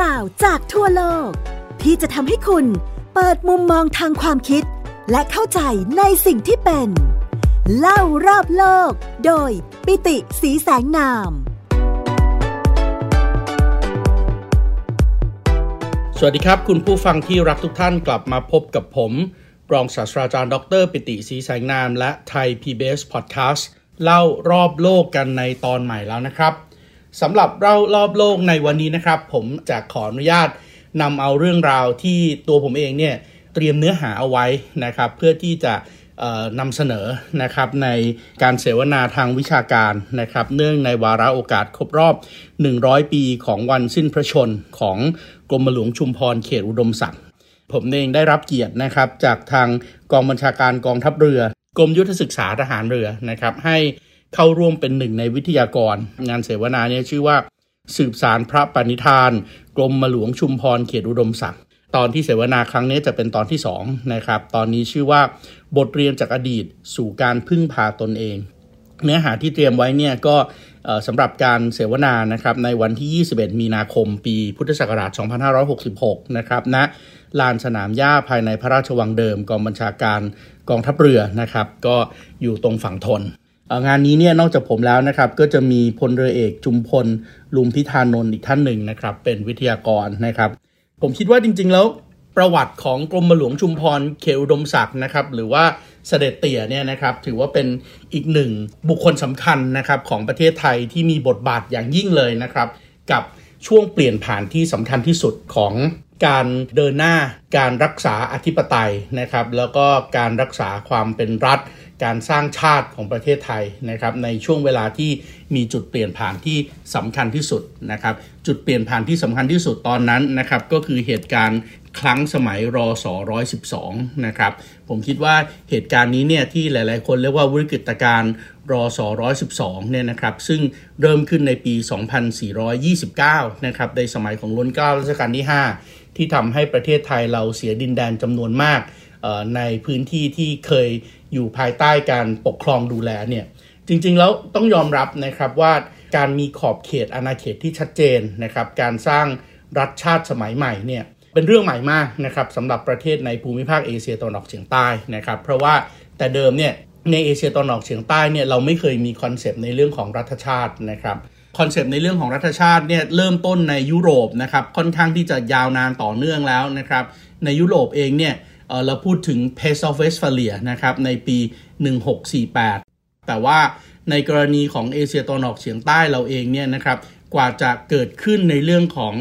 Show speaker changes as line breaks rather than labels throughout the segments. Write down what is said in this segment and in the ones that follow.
ราวจากทั่วโลก ที่จะทำให้คุณเปิดมุมมองทางความคิด และเข้าใจในสิ่งที่เป็น เล่ารอบโลก โดยปิติสีแสงนาม
สวัสดีครับ คุณผู้ฟังที่รักทุกท่านกลับมาพบกับผม รองศาสตราจารย์ ดร ปิติศรีแสงนาม และไทย PBS Podcast เล่ารอบโลกกันในตอนใหม่แล้วนะครับ สำหรับเล่ารอบโลกในวันนี้นะครับ ผมจะขออนุญาตนำเอาเรื่องราวที่ตัวผมเองเนี่ยเตรียมเนื้อหาเอาไว้นะครับ เพื่อที่จะนำเสนอนะครับในการเสวนาทางวิชาการนะครับ เนื่องในวาระโอกาสครบรอบ 100 ปีของวันสิ้นพระชนของกรมหลวงชุมพรเขตอุดมศักดิ์ผมเองได้รับเกียรตินะครับจากทางกองบัญชาการกองทัพเรือ กรมยุทธศึกษาทหารเรือนะครับ ให้ เข้าร่วมเป็นหนึ่งในวิทยากร งานเสวนาเนี่ยชื่อว่าสืบสารพระปณิธาน กรมหลวงชุมพรเขตอุดมศักดิ์ตอนที่เสวนาครั้งนี้จะเป็นตอนที่2นะครับตอนนี้ชื่อว่าบทเรียนจากอดีตสู่การพึ่งพาตนเอง เนื้อหาที่เตรียมไว้เนี่ยก็สำหรับการเสวนานะครับในวันที่ 21 มีนาคม ปีพุทธศักราช 2566 นะครับณนะลานสนามหญ้าภายในพระราชวังเดิม กองบัญชาการกองทัพเรือนะครับ ก็อยู่ตรงฝั่งทน งานนี้เนี่ยนอกจากผมแล้วนะครับก็จะมีพลเรือเอกจุมพลลุมพิธานนท์อีกท่านหนึ่งนะครับ เป็นวิทยากรนะครับ ผมคิดว่าจริง ๆ แล้วประวัติของกรมหลวงชุมพรเขอุดมศักดิ์นะครับ หรือว่าเสด็จเตี่ยเนี่ยนะครับ ถือว่าเป็นอีกหนึ่งบุคคลสำคัญนะครับของประเทศไทยที่มีบทบาทอย่างยิ่งเลยนะครับ กับช่วงเปลี่ยนผ่านที่สำคัญที่สุดของการเดินหน้าการรักษาอธิปไตยนะครับ แล้วก็การรักษาความเป็นรัฐ การสร้างชาติของประเทศไทยนะครับในช่วงเวลาที่มีจุดเปลี่ยนผ่านที่สำคัญที่สุดนะครับจุดเปลี่ยนผ่านที่สำคัญที่สุดตอนนั้นนะครับก็คือเหตุการณ์ครั้งสมัยรอสอ112นะครับผมคิดว่าเหตุการณ์นี้เนี่ยที่หลาย ๆ คนเรียกว่าวิกฤตการณ์รอสอ112เนี่ยนะครับซึ่งเริ่มขึ้นในปี 2429นะครับในสมัยของรัชการรัชกาลที่ 5 ที่ทำให้ประเทศไทยเราเสียดินแดนจำนวนมาก ในพื้นที่ที่เคยอยู่ภายใต้การปกครองดูแลเนี่ยจริงๆแล้วต้องยอมรับนะครับว่าการมีขอบเขตอาณาเขตที่ชัดเจนนะครับการสร้างรัฐชาติสมัยใหม่เนี่ยเป็นเรื่องใหม่มากนะครับสำหรับประเทศในภูมิภาคเอเชียตะวันออกเฉียงใต้นะครับเพราะว่าแต่เดิมเนี่ยในเอเชียตะวันออกเฉียงใต้เนี่ยเราไม่เคยมีคอนเซปต์ในเรื่องของรัฐชาตินะครับคอนเซปต์ในเรื่องของรัฐชาติเนี่ยเริ่มต้นในยุโรปนะครับค่อนข้างที่จะยาวนานต่อเนื่องแล้วนะครับในยุโรปเองเนี่ย เราพูดถึง p a c e of Westphalia นะครับในปี 1648 แต่ว่าในกรณีของเอเชียตะวันออกเฉียงใต้เราเองเนี่ยนะครับกว่าจะเกิดขึ้นในเรื่องของ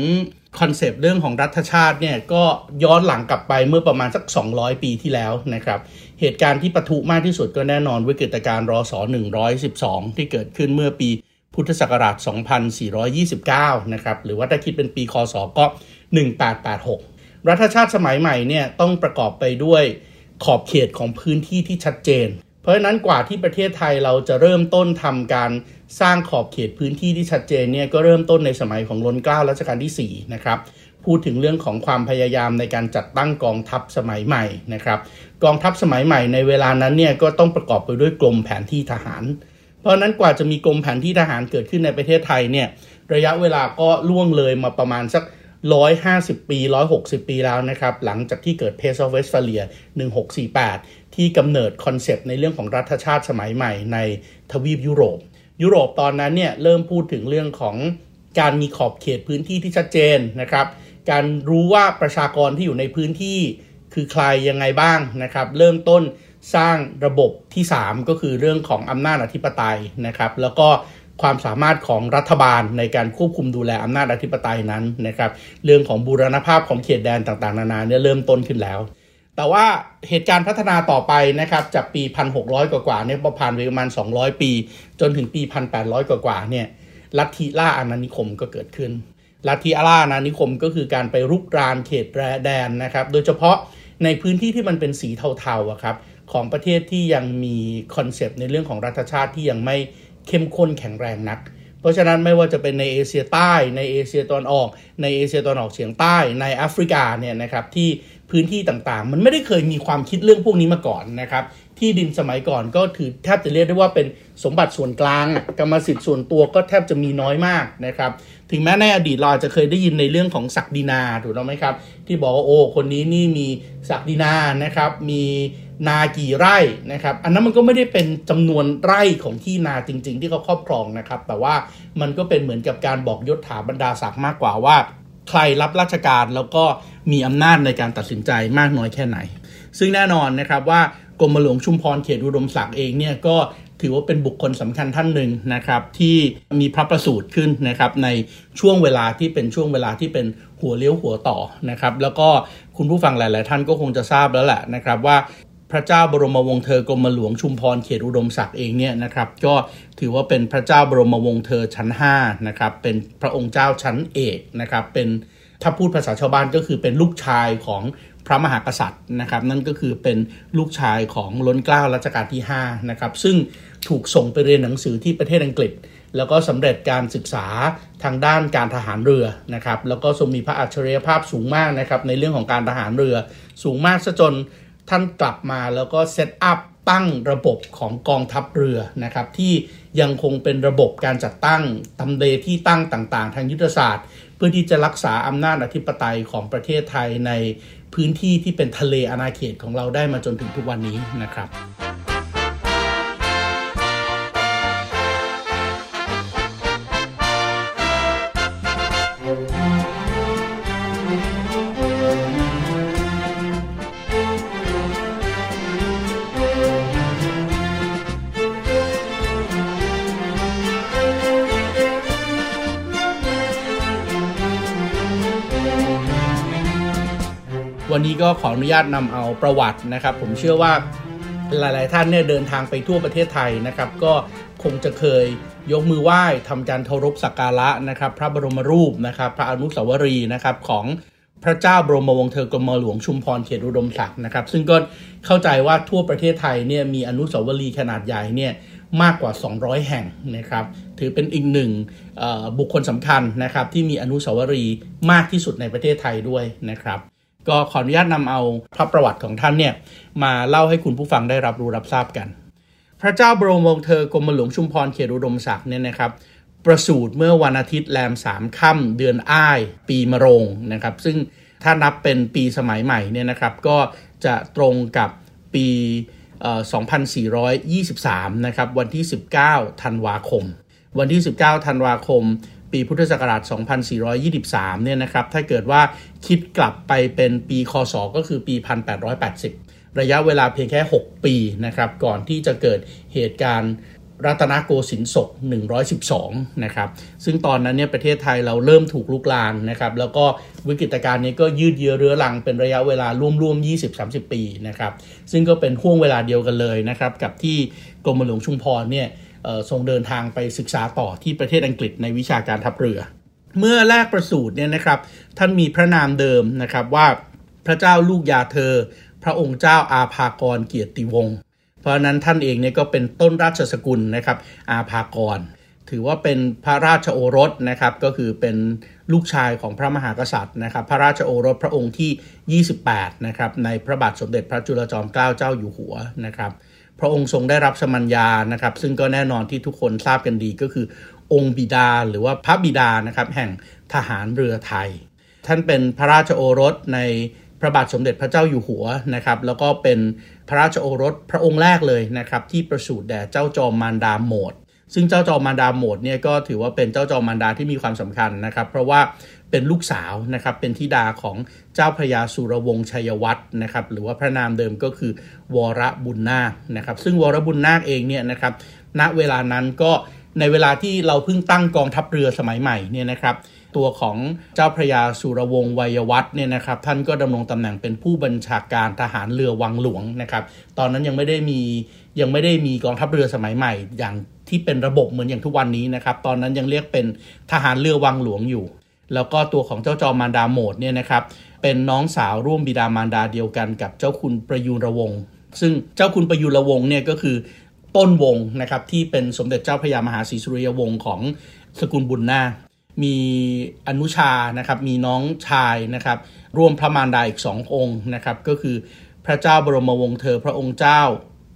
คอนเซปต์เรื่องของรัฐชาติเนี่ยก็ย้อนหลังกลับไปเมื่อประมาณสัก 200 ปีที่แล้วนะครับ เหตุการณ์ที่ปะทุมากที่สุดก็แน่นอนวิกฤตการณ์รอสอ112 ที่เกิดขึ้นเมื่อปีพุทธศักราช 2429 นะครับ หรือว่าถ้าคิดเป็นปีคศก็ 1886 รัฐชาติสมัยใหม่เนี่ยต้องประกอบไปด้วยขอบเขตของพื้นที่ที่ชัดเจน เพราะฉะนั้นกว่าที่ประเทศไทยเราจะเริ่มต้นทำการสร้างขอบเขตพื้นที่ที่ชัดเจนเนี่ยก็เริ่มต้นในสมัยของรัชกาลรัชกาลที่4นะครับพูดถึงเรื่องของความพยายามในการจัดตั้งกองทัพสมัยใหม่นะครับ กองทัพสมัยใหม่ในเวลานั้นเนี่ยก็ต้องประกอบไปด้วยกรมแผนที่ทหาร เพราะนั้นกว่าจะมีกรมแผนที่ทหารเกิดขึ้นในประเทศไทยเนี่ยระยะเวลาก็ล่วงเลยมาประมาณสัก 150 ปี 160 ปีแล้วนะครับ หลังจากที่เกิด Pace of Westphalia 1648 ที่กำเนิดคอนเซปต์ในเรื่องของรัฐชาติสมัยใหม่ในทวีปยุโรป ยุโรปตอนนั้นเนี่ยเริ่มพูดถึงเรื่องของการมีขอบเขตพื้นที่ที่ชัดเจนนะครับ การรู้ว่าประชากรที่อยู่ในพื้นที่คือใครยังไงบ้างนะครับ เริ่มต้นสร้างระบบที่ 3 ก็คือเรื่องของอำนาจอธิปไตยนะครับ แล้วก็ ความสามารถของรัฐบาลในการควบคุมดูแลอำนาจอธิปไตยนั้นนะครับ เรื่องของบูรณภาพของเขตแดนต่างๆ นานาเนี่ยเริ่มต้นขึ้นแล้ว แต่ว่าเหตุการณ์พัฒนาต่อไปนะครับจากปี 1,600 กว่าๆเนี่ยผ่านไปประมาณ 200 ปี จนถึงปี 1,800 กว่าๆเนี่ยลัทธิล่าอาณานิคมก็เกิดขึ้น ลัทธิล่าอาณานิคมก็คือการไปรุกรานเขตแดนนะครับ โดยเฉพาะในพื้นที่ที่มันเป็นสีเทาๆครับของประเทศที่ยังมีคอนเซปต์ในเรื่องของรัฐชาติที่ยังไม่ เข้มข้นแข็งแรงนัก เพราะฉะนั้นไม่ว่าจะเป็นในเอเชียใต้ในเอเชียตะวันออก ในเอเชียตะวันออกเฉียงใต้ในแอฟริกาเนี่ยนะครับที่พื้นที่ต่างๆ มันไม่ได้เคยมีความคิดเรื่องพวกนี้มาก่อนนะครับที่ดินสมัยก่อนก็ถือแทบจะเรียกได้ว่าเป็นสมบัติส่วนกลางกรรมสิทธิ์ส่วนตัวก็แทบจะมีน้อยมากนะครับถึงแม้ในอดีตเราจะเคยได้ยินในเรื่องของศักดินาถูกต้องไหมครับ ที่บอกว่าโอ้คนนี้นี่มีศักดินานะครับมี นากี่ไร่นะครับอันนั้นมันก็ไม่ได้เป็นจำนวนไร่ของที่นาจริง ๆ ที่เขาครอบครองนะครับ แต่ว่ามันก็เป็นเหมือนกับการบอกยศถาบรรดาศักดิ์มากกว่าว่า ใครรับราชการแล้วก็มีอำนาจในการตัดสินใจมากน้อยแค่ไหน ซึ่งแน่นอนนะครับว่ากรมหลวงชุมพรเขตอุดมศักดิ์เองเนี่ยก็ถือว่าเป็นบุคคลสำคัญท่านหนึ่งนะครับ ที่มีพระประสูติขึ้นนะครับในช่วงเวลาที่เป็นช่วงเวลาที่เป็นหัวเลี้ยวหัวต่อนะครับ แล้วก็คุณผู้ฟังหลาย ๆ ท่านก็คงจะทราบแล้วแหละนะครับ ว่า พระเจ้าบรมวงศ์เธอกรมหลวงชุมพรเขตอุดมศักดิ์เองเนี่ยนะครับก็ถือว่าเป็นพระเจ้าบรมวงศ์เธอชั้น5นะครับเป็นพระองค์เจ้าชั้นเอกนะครับเป็นถ้าพูดภาษาชาวบ้านก็คือเป็นลูกชายของพระมหากษัตริย์นะครับ นั่นก็คือเป็นลูกชายของล้นเกล้ารัชกาลที่5นะครับซึ่งถูกส่งไปเรียนหนังสือที่ประเทศอังกฤษ แล้วก็สำเร็จการศึกษาทางด้านการทหารเรือนะครับแล้วก็ทรงมีพระอัจฉริยภาพสูงมากนะครับในเรื่องของการทหารเรือสูงมากซะจน ท่านกลับมาแล้วก็เซตอัพตั้งระบบของกองทัพเรือนะครับที่ยังคงเป็นระบบการจัดตั้งตำเลที่ตั้งต่างๆ ทางยุทธศาสตร์ เพื่อที่จะรักษาอำนาจอธิปไตยของประเทศไทยในพื้นที่ที่เป็นทะเลอาณาเขตของเราได้มาจนถึงทุกวันนี้นะครับ ก็ขออนุญาตนำเอาประวัตินะครับ ผมเชื่อว่าหลายๆท่านเนี่ยเดินทางไปทั่วประเทศไทยนะครับ ก็คงจะเคยยกมือไหว้ทำการเคารพสักการะนะครับ พระบรมรูปนะครับ พระอนุสาวรีย์นะครับของพระเจ้าบรมวงศ์เธอกรมหลวงชุมพรเขตอุดมศักดิ์นะครับ ซึ่งก็เข้าใจว่าทั่วประเทศไทยเนี่ยมีอนุสาวรีย์ขนาดใหญ่เนี่ยมากกว่า 200 แห่งนะครับ ถือเป็นอีกหนึ่งบุคคลสำคัญนะครับที่มีอนุสาวรีย์มากที่สุดในประเทศไทยด้วยนะครับ ก็ขออนุญาตนำเอาพระประวัติของท่านเนี่ยมาเล่าให้คุณผู้ฟังได้รับรู้รับทราบกัน พระเจ้าบรมวงศ์เธอกรมหลวงชุมพรเขตอุดมศักดิ์เนี่ยนะครับประสูติเมื่อวันอาทิตย์แรมสามค่ำเดือนอ้าย ปีมะโรงนะครับซึ่งถ้านับเป็นปีสมัยใหม่เนี่ยนะครับก็จะตรงกับปี 2423 นะครับวันที่ 19 ธันวาคม วันที่ 19 ธันวาคม ปีพุทธศักราช 2423 เนี่ยนะครับ ถ้าเกิดว่าคิดกลับไปเป็นปีคศก็คือปี 1880 ระยะเวลาเพียงแค่ 6 ปีนะครับ ก่อนที่จะเกิดเหตุการณ์รัตนโกสินทร์ศก 112 นะครับ ซึ่งตอนนั้นเนี่ยประเทศไทยเราเริ่มถูกลุกลานนะครับ แล้วก็วิกฤตการณ์นี้ก็ยืดเยื้อเรื้อรังเป็นระยะเวลาร่วมๆ 20-30 ปีนะครับ ซึ่งก็เป็นห่วงเวลาเดียวกันเลยนะครับ กับที่กรมหลวงชุมพรเนี่ย ทรงเดินทางไปศึกษาต่อที่ประเทศอังกฤษในวิชาการทัพเรือ เมื่อแรกประสูติเนี่ยนะครับ ท่านมีพระนามเดิมนะครับว่าพระเจ้าลูกยาเธอ พระองค์เจ้าอาภากรเกียรติวงศ์เพราะนั้นท่านเองเนี่ยก็เป็นต้นราชสกุลนะครับอาภากร ถือว่าเป็นพระราชโอรสนะครับก็คือเป็นลูกชายของพระมหากษัตริย์นะครับ พระราชโอรสพระองค์ที่ 28 นะครับในพระบาทสมเด็จพระจุลจอมเกล้าเจ้าอยู่หัวนะครับ พระองค์ทรงได้รับสมัญญานะครับ ซึ่งก็แน่นอนที่ทุกคนทราบกันดีก็คือ องค์บิดาหรือว่าพระบิดานะครับแห่งทหารเรือไทย ท่านเป็นพระราชโอรสในพระบาทสมเด็จพระเจ้าอยู่หัวนะครับ แล้วก็เป็นพระราชโอรสพระองค์แรกเลยนะครับ ที่ประสูติแด่เจ้าจอมมารดาโหมด ซึ่งเจ้าจอมมารดาโหมดเนี่ยก็ถือว่าเป็นเจ้าจอมมารดาที่มีความสำคัญนะครับ เพราะว่า เป็นลูกสาวนะครับเป็นธิดาของเจ้าพระยาสุรวงศ์ชัยวัฒน์นะครับหรือว่าพระนามเดิมก็คือ วรบุญนาคนะครับซึ่งวรบุญนาคเองเนี่ยนะครับณเวลานั้นก็ในเวลาที่เราเพิ่งตั้งกองทัพเรือสมัยใหม่เนี่ยนะครับตัวของเจ้าพระยาสุรวงศ์วัยวัฒน์เนี่ยนะครับท่านก็ดำรงตำแหน่งเป็นผู้บัญชาการทหารเรือวังหลวงนะครับตอนนั้นยังไม่ได้มียังไม่ได้มีกองทัพเรือสมัยใหม่ อย่างที่เป็นระบบเหมือนอย่างทุกวันนี้นะครับตอนนั้นยังเรียกเป็นทหารเรือวังหลวงอยู่ แล้วก็ตัวของเจ้าจอมมารดาโหมดเนี่ยนะครับเป็นน้องสาวร่วมบิดามารดาเดียวกันกับเจ้าคุณประยูรวงศ์ซึ่งเจ้าคุณประยูรวงศ์เนี่ยก็คือต้นวงนะครับที่เป็นสมเด็จเจ้าพระยามหาศรีสุริยวงศ์ของสกุลบุญนามีอนุชานะครับมีน้องชายนะครับร่วมพระมารดาอีกสององค์นะครับก็คือพระเจ้าบรมวงศ์เธอพระองค์เจ้า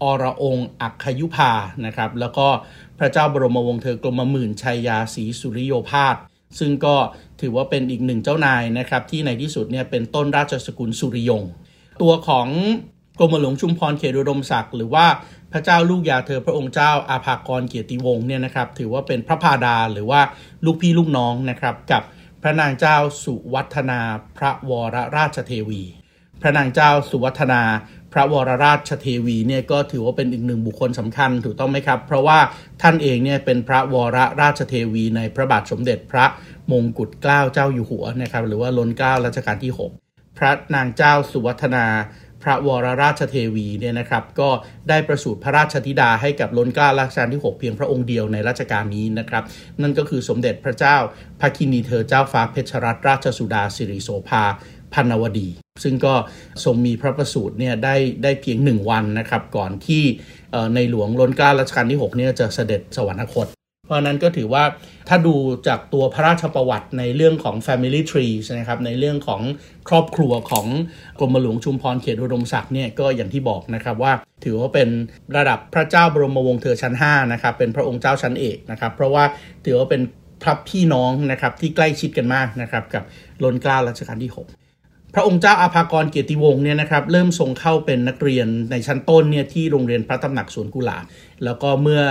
อรองค์อักขยุพานะครับแล้วก็พระเจ้าบรมวงศ์เธอกรมหมื่นชัยยาศรีสุริโยภาสซึ่งก็ ถือว่าเป็นอีกหนึ่งเจ้านายนะครับที่ในที่สุดเนี่ยเป็นต้นราชสกุลสุริยง ตัวของกรมหลวงชุมพรเขตอุดมศักดิ์หรือว่าพระเจ้าลูกยาเธอพระองค์เจ้าอาภากรเกียรติวงศ์เนี่ยนะครับถือว่าเป็นพระพาดาหรือว่าลูกพี่ลูกน้องนะครับกับพระนางเจ้าสุวัฒนาพระวรราชเทวี พระนางเจ้าสุวัฒนา พระวรราชเทวีเนี่ยก็ถือว่าเป็นอีกหนึ่งบุคคลสำคัญถูกต้องไหมครับ เพราะว่าท่านเองเนี่ยเป็นพระวรราชเทวีในพระบาทสมเด็จพระมงกุฎเกล้าเจ้าอยู่หัวนะครับหรือว่าล้นเกล้ารัชกาลที่ 6 พระนางเจ้าสุวัฒนา พระวรราชเทวีเนี่ยนะครับก็ได้ประสูติพระราชธิดาให้กับล้นเกล้ารัชกาลที่ 6 เพียงพระองค์เดียวในรัชกาลนี้นะครับนั่นก็คือสมเด็จพระเจ้าพระคินีเธอเจ้าฟ้าเพชรรัตนราชสุดาสิริโสภา พันวดี ซึ่งก็ทรงมีพระประสูติเนี่ยได้ได้เพียงหนึ่งวันนะครับ ก่อนที่ในหลวงล้นเกล้ารัชกาลที่6เนี่ยจะเสด็จสวรรคต เพราะนั้นก็ถือว่าถ้าดูจากตัวพระราชประวัติในเรื่องของ Family Tree นะครับ ในเรื่องของครอบครัวของกรมหลวงชุมพรเขตอุดมศักดิ์เนี่ยก็อย่างที่บอกนะครับว่า ถือว่าเป็นระดับพระเจ้าบรมวงศ์เธอชั้น5นะครับเป็นพระองค์เจ้าชั้นเอกนะครับเพราะว่าถือว่าเป็นพระพี่น้องนะครับที่ใกล้ชิดกันมากนะครับกับล้นกล้ารัชกาลที่ 6 พระองค์เจ้าอาภากรเกียรติวงศ์เนี่ยนะครับเริ่มทรงเข้าเป็นนักเรียนในชั้นต้นเนี่ยที่โรงเรียนพระตำหนักสวนกุหลาบแล้วก็เมื่อ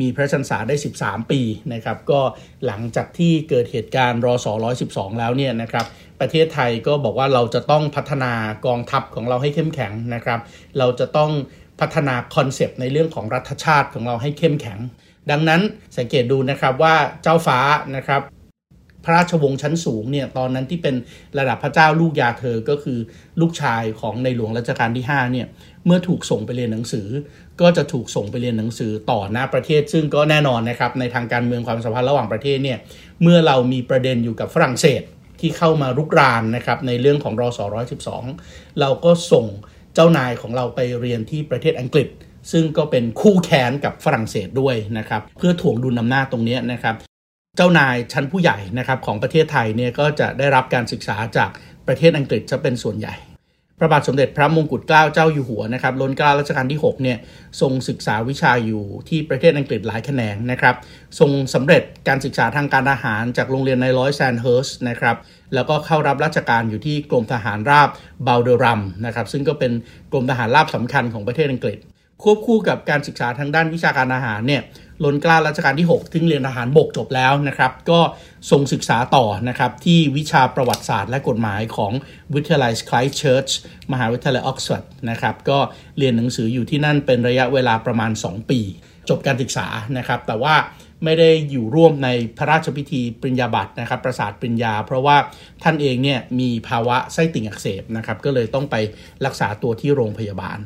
มีพระชันษาได้ 13 ปีนะครับก็หลังจากที่เกิดเหตุการณ์รอสอ112 แล้วเนี่ยนะครับประเทศไทยก็บอกว่าเราจะต้องพัฒนากองทัพของเราให้เข้มแข็งนะครับ เราจะต้องพัฒนาคอนเซปต์ในเรื่องของรัฐชาติของเราให้เข้มแข็ง ดังนั้นสังเกตดูนะครับว่าเจ้าฟ้านะครับ พระราชวงศ์ชั้นสูงเนี่ยตอนนั้นที่เป็นระดับพระเจ้าลูกยาเธอก็คือลูกชายของในหลวงรัชกาลที่5เนี่ยเมื่อถูกส่งไปเรียนหนังสือ ก็จะถูกส่งไปเรียนหนังสือต่อหน้าประเทศ ซึ่งก็แน่นอนนะครับในทางการเมืองความสัมพันธ์ระหว่างประเทศเนี่ยเมื่อเรามีประเด็นอยู่กับฝรั่งเศสที่เข้ามารุกรานนะครับในเรื่องของรอสอ112เราก็ส่งเจ้านายของเราไปเรียนที่ประเทศอังกฤษ ซึ่งก็เป็นคู่แข่งกับฝรั่งเศสด้วยนะครับเพื่อถ่วงดุลอำนาจตรงนี้นะครับ จ้านายชั้นผู้ใหญ่นะครับของประเทศไทยเนี่ยก็จะได้รับการศึกษาจากประเทศอังกฤษจะเป็นส่วนใหญ่ พระบาทสมเด็จพระมงกุฎเกล้าเจ้าอยู่หัวนะครับล้นเกล้ารัชกาลที่6เนี่ยทรงศึกษาวิชาอยู่ที่ประเทศอังกฤษหลายแขนงนะครับทรงสำเร็จการศึกษาทางการอาหารจากโรงเรียนในร้อยแซนเฮิร์สนะครับแล้วก็เข้ารับราชการอยู่ที่กรมทหารราบเบลเดอรัมนะครับซึ่งก็เป็นกรมทหารราบสำคัญของประเทศอังกฤษ ควบคู่กับการศึกษาทางด้านวิชาการทหารเนี่ยล้นเกล้ารัชกาลที่6ซึ่งเรียนทหารบกจบแล้วนะครับ ก็ทรงศึกษาต่อนะครับ ที่วิชาประวัติศาสตร์และกฎหมายของวิทยาลัย Christ Church มหาวิทยาลัยออกซฟอร์ดนะครับ ก็เรียนหนังสืออยู่ที่นั่นเป็นระยะเวลาประมาณ 2 ปี จบการศึกษานะครับ แต่ว่าไม่ได้อยู่ร่วมในพระราชพิธีปริญญาบัตรนะครับ ประสาทปริญญา เพราะว่าท่านเองเนี่ยมีภาวะไส้ติ่งอักเสบนะครับ ก็เลยต้องไปรักษาตัวที่โรงพยาบาล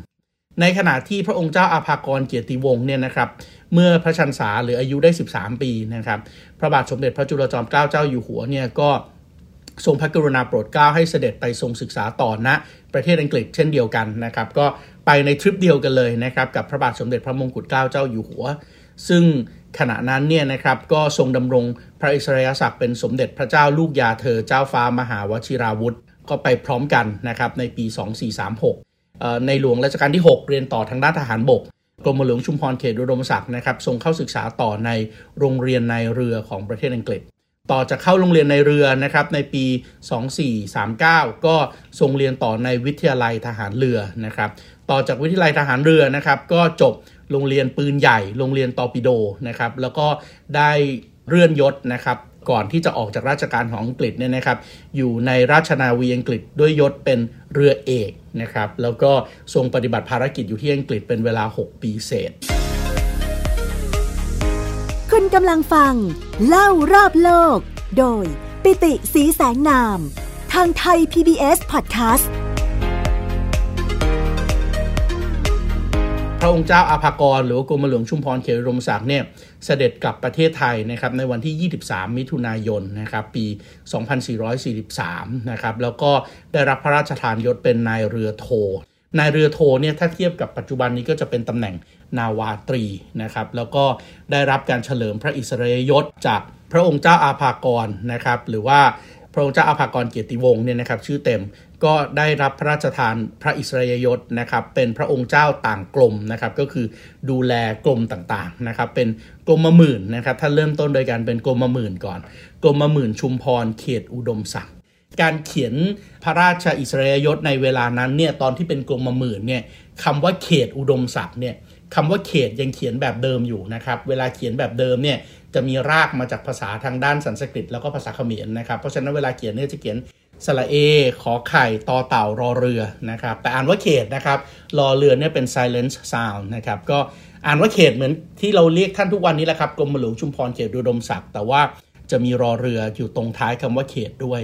ในขณะที่พระองค์เจ้าอาภากรเกียรติวงศ์เนี่ยนะครับเมื่อพระชันษาหรืออายุได้ 13 ปีนะครับพระบาทสมเด็จพระจุลจอมเกล้าเจ้าอยู่หัวเนี่ยก็ทรงพระกรุณาโปรดเกล้าให้เสด็จไปทรงศึกษาต่อณประเทศอังกฤษเช่นเดียวกันนะครับ ก็ไปในทริปเดียวกันเลยนะครับกับพระบาทสมเด็จพระมงกุฎเกล้าเจ้าอยู่หัว ซึ่งขณะนั้นเนี่ยนะครับก็ทรงดำรงพระอิสริยศักดิ์เป็นสมเด็จพระเจ้าลูกยาเธอเจ้าฟ้ามหาวชิราวุธ ก็ไปพร้อมกันนะครับในปี 2436 ในหลวงรัชกาลที่ 6 เรียนต่อทางด้านทหารบกกรมหลวงชุมพรเขตอุดมศักดิ์นะครับทรงเข้าศึกษาต่อในโรงเรียนในเรือของประเทศอังกฤษ ต่อจากเข้าโรงเรียนในเรือนะครับในปี 2439 ก็ทรงเรียนต่อในวิทยาลัยทหารเรือนะครับต่อจากวิทยาลัยทหารเรือนะครับก็จบโรงเรียนปืนใหญ่ โรงเรียนตอปิโดนะครับแล้วก็ได้เลื่อนยศนะครับก่อนที่จะออกจากราชการของอังกฤษเนี่ยนะครับอยู่ในราชนาวีอังกฤษด้วยยศเป็นเรือเอก นะครับแล้วก็ทรงปฏิบัติภารกิจอยู่ที่อังกฤษเป็นเวลา 6 ปีเศษ
คุณกำลังฟัง เล่ารอบโลก โดยปิติสีแสงนาม ทางไทย PBS Podcast
ส ระองค์เจ้าอาภากร หรือว่ากรมหลวงชุมพรเขตรมศักดิ์เนี่ยเสด็จกลับประเทศไทยนะครับในวันที่ 23 มิถุนายนนะครับปี 2443 นะครับแล้วก็ได้รับพระราชทานยศเป็นนายเรือโท นายเรือโทเนี่ยถ้าเทียบกับปัจจุบันนี้ก็จะเป็นตำแหน่งนาวาตรีนะครับแล้วก็ได้รับการเฉลิมพระอิสริยยศจากพระองค์เจ้าอาภากรนะครับหรือว่าพระองค์เจ้าอาภากรเกียรติวงศ์เนี่ยนะครับชื่อเต็ม ก็ได้รับพระราชทานพระอิสริยยศนะครับ เป็นพระองค์เจ้าต่างกรมนะครับ ก็คือดูแลกรมต่างๆนะครับ เป็นกรมมหมื่นนะครับท่าเริ่มต้นโดยการเป็นกรมมหมื่นก่อนกรมมหมื่นชุมพรเขตอุดมศักดิ์การเขียนพระราชอิสริยยศในเวลานั้นเนี่ยตอนที่เป็นกรมมหมื่นเนี่ยคำว่าเขตอุดมศักดิ์เนี่ยคำว่าเขตยังเขียนแบบเดิมอยู่นะครับ เวลาเขียนแบบเดิมเนี่ยจะมีรากมาจากภาษาทางด้านสันสกฤตแล้วก็ภาษาเขมรนะครับ เพราะฉะนั้นเวลาเขียนเนี่ยจะเขียน สระเอ ขอไข่ต่อเต่ารอเรือนะครับ แต่อ่านว่าเขตนะครับรอเรือเนี่ยเป็น silent sound นะครับก็อ่านว่าเขตเหมือนที่เราเรียกท่านทุกวันนี้แหละครับกรมหลวงชุมพรเขตอุดมศักดิ์แต่ว่าจะมีรอเรืออยู่ตรงท้ายคำว่าเขตด้วย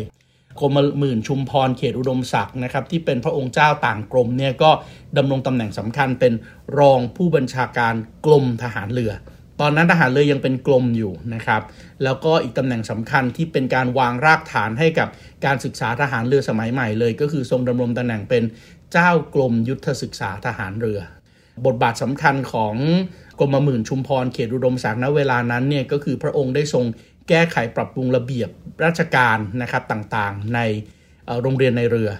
กรมหมื่นชุมพรเขตอุดมศักดิ์นะครับที่เป็นพระองค์เจ้าต่างกรมเนี่ยก็ดำรงตำแหน่งสำคัญเป็นรองผู้บัญชาการกรมทหารเรือ ตอนนั้นทหารเรือยังเป็นกรมอยู่นะครับ แล้วก็อีกตำแหน่งสำคัญที่เป็นการวางรากฐานให้กับการศึกษาทหารเรือสมัยใหม่เลย ก็คือทรงดำรงตำแหน่งเป็นเจ้ากรมยุทธศึกษาทหารเรือ บทบาทสำคัญของกรมหมื่นชุมพรเขตอุดมศักดิ์ณเวลานั้นเนี่ยก็คือพระองค์ได้ทรงแก้ไขปรับปรุงระเบียบราชการนะครับต่างๆ ในโรงเรียนในเรือ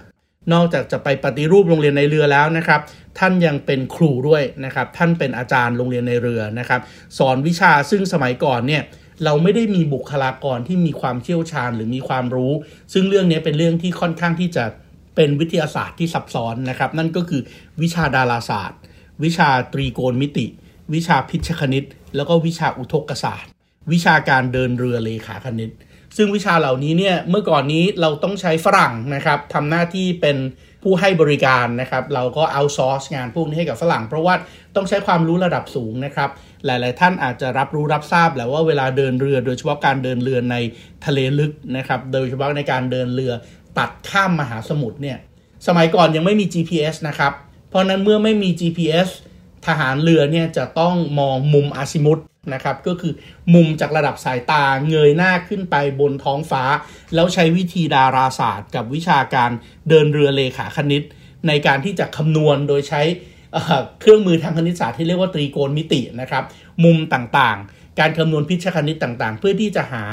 นอกจากจะไปปฏิรูปโรงเรียนในเรือแล้วนะครับ ท่านยังเป็นครูด้วยนะครับ ท่านเป็นอาจารย์โรงเรียนในเรือนะครับ สอนวิชาซึ่งสมัยก่อนเนี่ยเราไม่ได้มีบุคลากรที่มีความเชี่ยวชาญหรือมีความรู้ ซึ่งเรื่องนี้เป็นเรื่องที่ค่อนข้างที่จะเป็นวิทยาศาสตร์ที่ซับซ้อนนะครับ นั่นก็คือวิชาดาราศาสตร์ วิชาตรีโกณมิติ วิชาพิชคณิต แล้วก็วิชาอุทกศาสตร์ วิชาการเดินเรือเลขาคณิต ซึ่งวิชาเหล่านี้เนี่ยเมื่อก่อนนี้เราต้องใช้ฝรั่งนะครับทำหน้าที่เป็นผู้ให้บริการนะครับ เราก็เอาซอร์สงานพวกนี้ให้กับฝรั่ง เพราะว่าต้องใช้ความรู้ระดับสูงนะครับ หลาย ๆ ท่านอาจจะรับรู้รับทราบแล้วว่าเวลาเดินเรือ โดยเฉพาะการเดินเรือในทะเลลึกนะครับ โดยเฉพาะในการเดินเรือตัดข้ามมหาสมุทรเนี่ย สมัยก่อนยังไม่มี GPS นะครับ เพราะนั้นเมื่อไม่มี GPS ทหารเรือเนี่ยจะต้องมองมุมอาซิมุตนะครับก็คือมุมจากระดับสายตาเงยหน้าขึ้นไปบนท้องฟ้า แล้วใช้วิธีดาราศาสตร์ กับวิชาการเดินเรือเลขาคณิต ในการที่จะคำนวณโดยใช้เครื่องมือทางคณิตศาสตร์ที่เรียกว่าตรีโกณมิตินะครับมุมต่างๆ การคำนวณพิชคณิตต่างๆ เพื่อที่จะหา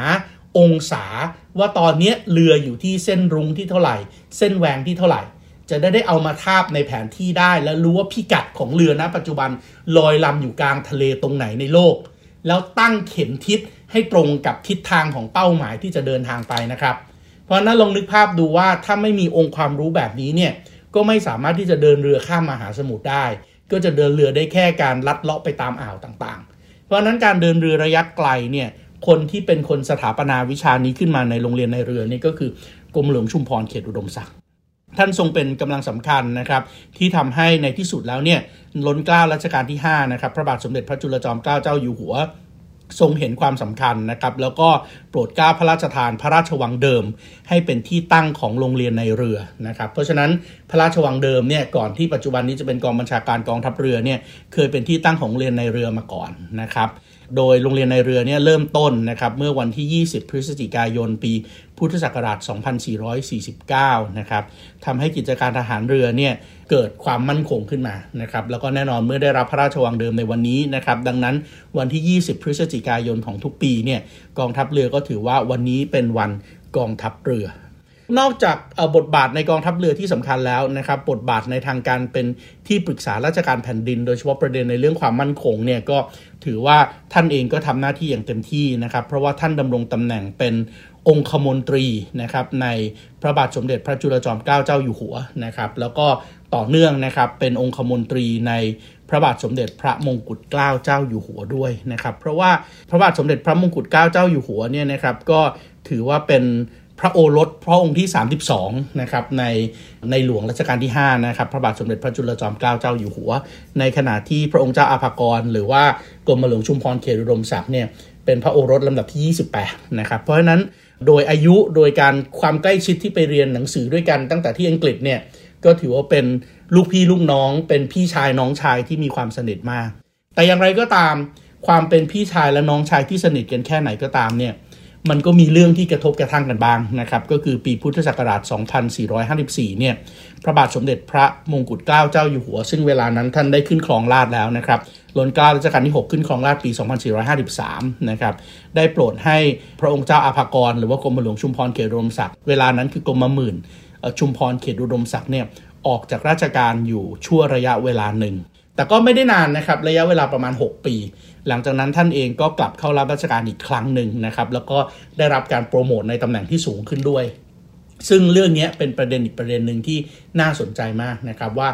องศาว่าตอนนี้เรืออยู่ที่เส้นรุ้งที่เท่าไหร่ เส้นแหวงที่เท่าไหร่ จะได้ได้เอามาทาบในแผนที่ได้ แล้วรู้ว่าพิกัดของเรือณปัจจุบันลอยลำอยู่กลางทะเลตรงไหนในโลก แล้วตั้งเข็มทิศให้ตรงกับทิศทางของเป้าหมายที่จะเดินทางไปนะครับ เพราะนั้นลองนึกภาพดูว่าถ้าไม่มีองค์ความรู้แบบนี้เนี่ยก็ไม่สามารถที่จะเดินเรือข้ามมหาสมุทรได้ ก็จะเดินเรือได้แค่การลัดเลาะไปตามอ่าวต่างๆ เพราะนั้นการเดินเรือระยะไกลเนี่ยคนที่เป็นคนสถาปนาวิชานี้ขึ้นมาในโรงเรียนในเรือนี่ก็คือกรมหลวงชุมพรเขตอุดมศักดิ์ ท่านทรงเป็นกำลังสำคัญนะครับที่ทำให้ในที่สุดแล้วเนี่ยล้นเกล้ารัชกาลที่5นะครับพระบาทสมเด็จพระจุลจอมเกล้าเจ้าอยู่หัวทรงเห็นความสำคัญนะครับแล้วก็โปรดเกล้าพระราชทานพระราชวังเดิม ให้เป็นที่ตั้งของโรงเรียนในเรือนะครับเพราะฉะนั้นพระราชวังเดิมเนี่ยก่อนที่ปัจจุบันนี้จะเป็นกองบัญชาการกองทัพเรือเนี่ยเคยเป็นที่ตั้งของโรงเรียนในเรือมาก่อนนะครับโดยโรงเรียนในเรือเนี่ยเริ่มต้นนะครับเมื่อวันที่ 20 พฤศจิกายนปี พุทธศักราช 2449 นะครับทำให้กิจการทหารเรือเนี่ยเกิดความมั่นคงขึ้นมานะครับแล้วก็แน่นอนเมื่อได้รับพระราชวังเดิมในวันนี้นะครับดังนั้นวันที่ 20 พฤศจิกายนของทุกปีเนี่ยกองทัพเรือก็ถือว่าวันนี้เป็นวันกองทัพเรือนอกจากบทบาทในกองทัพเรือที่สำคัญแล้วนะครับบทบาทในทางการเป็นที่ปรึกษาราชการแผ่นดิน โดยเฉพาะประเด็นในเรื่องความมั่นคงเนี่ยก็ถือว่าท่านเองก็ทำหน้าที่อย่างเต็มที่นะครับ เพราะว่าท่านดำรงตำแหน่งเป็น องคมนตรีนะครับในพระบาทสมเด็จพระจุลจอมเกล้าเจ้าอยู่หัวนะครับ แล้วก็ต่อเนื่องนะครับเป็นองคมนตรีในพระบาทสมเด็จพระมงกุฎเกล้าเจ้าอยู่หัวด้วยนะครับ เพราะว่าพระบาทสมเด็จพระมงกุฎเกล้าเจ้าอยู่หัวเนี่ยนะครับก็ถือว่าเป็นพระโอรสพระองค์ที่ 32นะครับในในหลวงรัชกาลที่5นะครับพระบาทสมเด็จพระจุลจอมเกล้าเจ้าอยู่หัว ในขณะที่พระองค์เจ้าอาภากร หรือว่ากรมหลวงชุมพรเขตอุดมศักดิ์เนี่ยเป็นพระโอรสลำดับที่ 28นะครับเพราะฉะนั้น โดยอายุโดยการความใกล้ชิดที่ไปเรียนหนังสือด้วยกันตั้งแต่ที่อังกฤษเนี่ยก็ถือว่าเป็นลูกพี่ลูกน้อง เป็นพี่ชายน้องชายที่มีความสนิทมาก แต่อย่างไรก็ตาม ความเป็นพี่ชายและน้องชายที่สนิทกันแค่ไหนก็ตามเนี่ย มันก็มีเรื่องที่กระทบกระทั่งกันบ้างนะครับก็คือปีพุทธศักราช 2454 เนี่ยพระบาทสมเด็จพระมงกุฎเกล้าเจ้าอยู่หัว ซึ่งเวลานั้นท่านได้ขึ้นครองราชแล้วนะครับล้นเกล้ารัชกาลที่ 6 ขึ้นครองราชปี 2453 นะครับได้โปรดให้พระองค์เจ้าอาภากร หรือว่ากรมหลวงชุมพรเขตอุดมศักดิ์เวลานั้นคือกรมหมื่นชุมพรเขตอุดมศักดิ์เนี่ยออกจากราชการอยู่ชั่วระยะเวลาหนึ่ง แต่ก็ไม่ได้นานนะครับระยะเวลาประมาณ 6 ปี หลังจากนั้นท่านเองก็กลับเข้ารับราชการอีกครั้งหนึ่งนะครับ แล้วก็ได้รับการโปรโมทในตำแหน่งที่สูงขึ้นด้วย ซึ่งเรื่องนี้เป็นประเด็นอีกประเด็นหนึ่งที่น่าสนใจมากนะครับว่า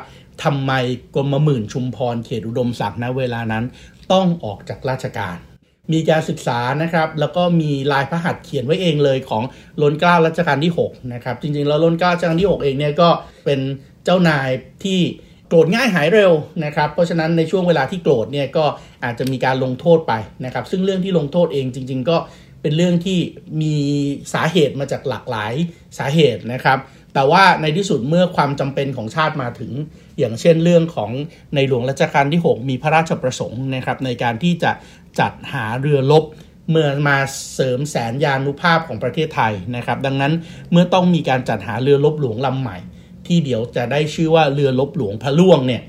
ทำไมกรมหมื่นชุมพรเขตอุดมศักดิ์ณเวลานั้น ต้องออกจากราชการมีการศึกษานะครับ แล้วก็มีลายพระหัตถ์เขียนไว้เองเลยของล้นเกล้ารัชกาลที่6นะครับ จริงๆ แล้วล้นเกล้ารัชกาลที่ 6 เองเนี่ยก็เป็นเจ้านายที่ โกรธง่ายหายเร็วนะครับ เพราะฉะนั้นในช่วงเวลาที่โกรธเนี่ยก็อาจจะมีการลงโทษไปนะครับ ซึ่งเรื่องที่ลงโทษเองจริง ๆ ก็เป็นเรื่องที่มีสาเหตุมาจากหลากหลายสาเหตุนะครับ แต่ว่าในที่สุดเมื่อความจำเป็นของชาติมาถึง อย่างเช่นเรื่องของในหลวงรัชกาลที่ 6 มีพระราชประสงค์นะครับ ในการที่จะจัดหาเรือรบเมื่อมาเสริมแสนยานุภาพของประเทศไทยนะครับ ดังนั้นเมื่อต้องมีการจัดหาเรือรบหลวงลำใหม่ ที่เดี๋ยวจะได้ชื่อว่าเรือรบหลวงพระล่วงเนี่ย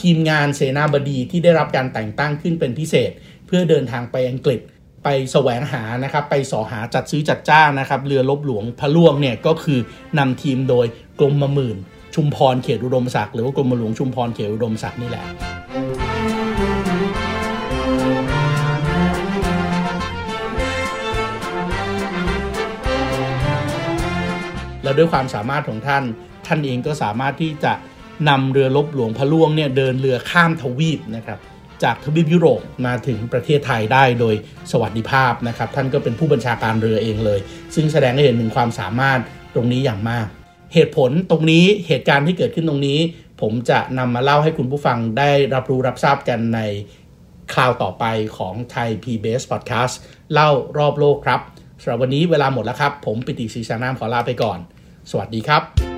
ทีมงานเสนาบดีที่ได้รับการแต่งตั้งขึ้นเป็นพิเศษ เพื่อเดินทางไปอังกฤษไปแสวงหานะครับไปสอหาจัดซื้อจัดจ้างนะครับเรือลบหลวงพระล่วงเนี่ยก็คือนำทีมโดยกรมมหมื่น ชุมพรเขตอุดมศักดิ์หรือว่ากรมหลวงชุมพรเขตอุดมศักดิ์นี่แหละแล้วด้วยความสามารถของท่าน ท่านเองก็สามารถที่จะนำเรือลบหลวงพระล่วงเนี่ยเดินเรือข้ามทวีปนะครับจากทวีปยุโรปมาถึงประเทศไทยได้โดยสวัสดิภาพนะครับ ท่านก็เป็นผู้บัญชาการเรือเองเลย ซึ่งแสดงให้เห็นถึงความสามารถตรงนี้อย่างมาก เหตุผลตรงนี้เหตุการณ์ที่เกิดขึ้นตรงนี้ ผมจะนำมาเล่าให้คุณผู้ฟังได้รับรู้รับทราบกันในคราวต่อไปของไทย PBS Podcast เล่ารอบโลกครับสำหรับวันนี้เวลาหมดแล้วครับ ผมปิติศรีสานามขอลาไปก่อน สวัสดีครับ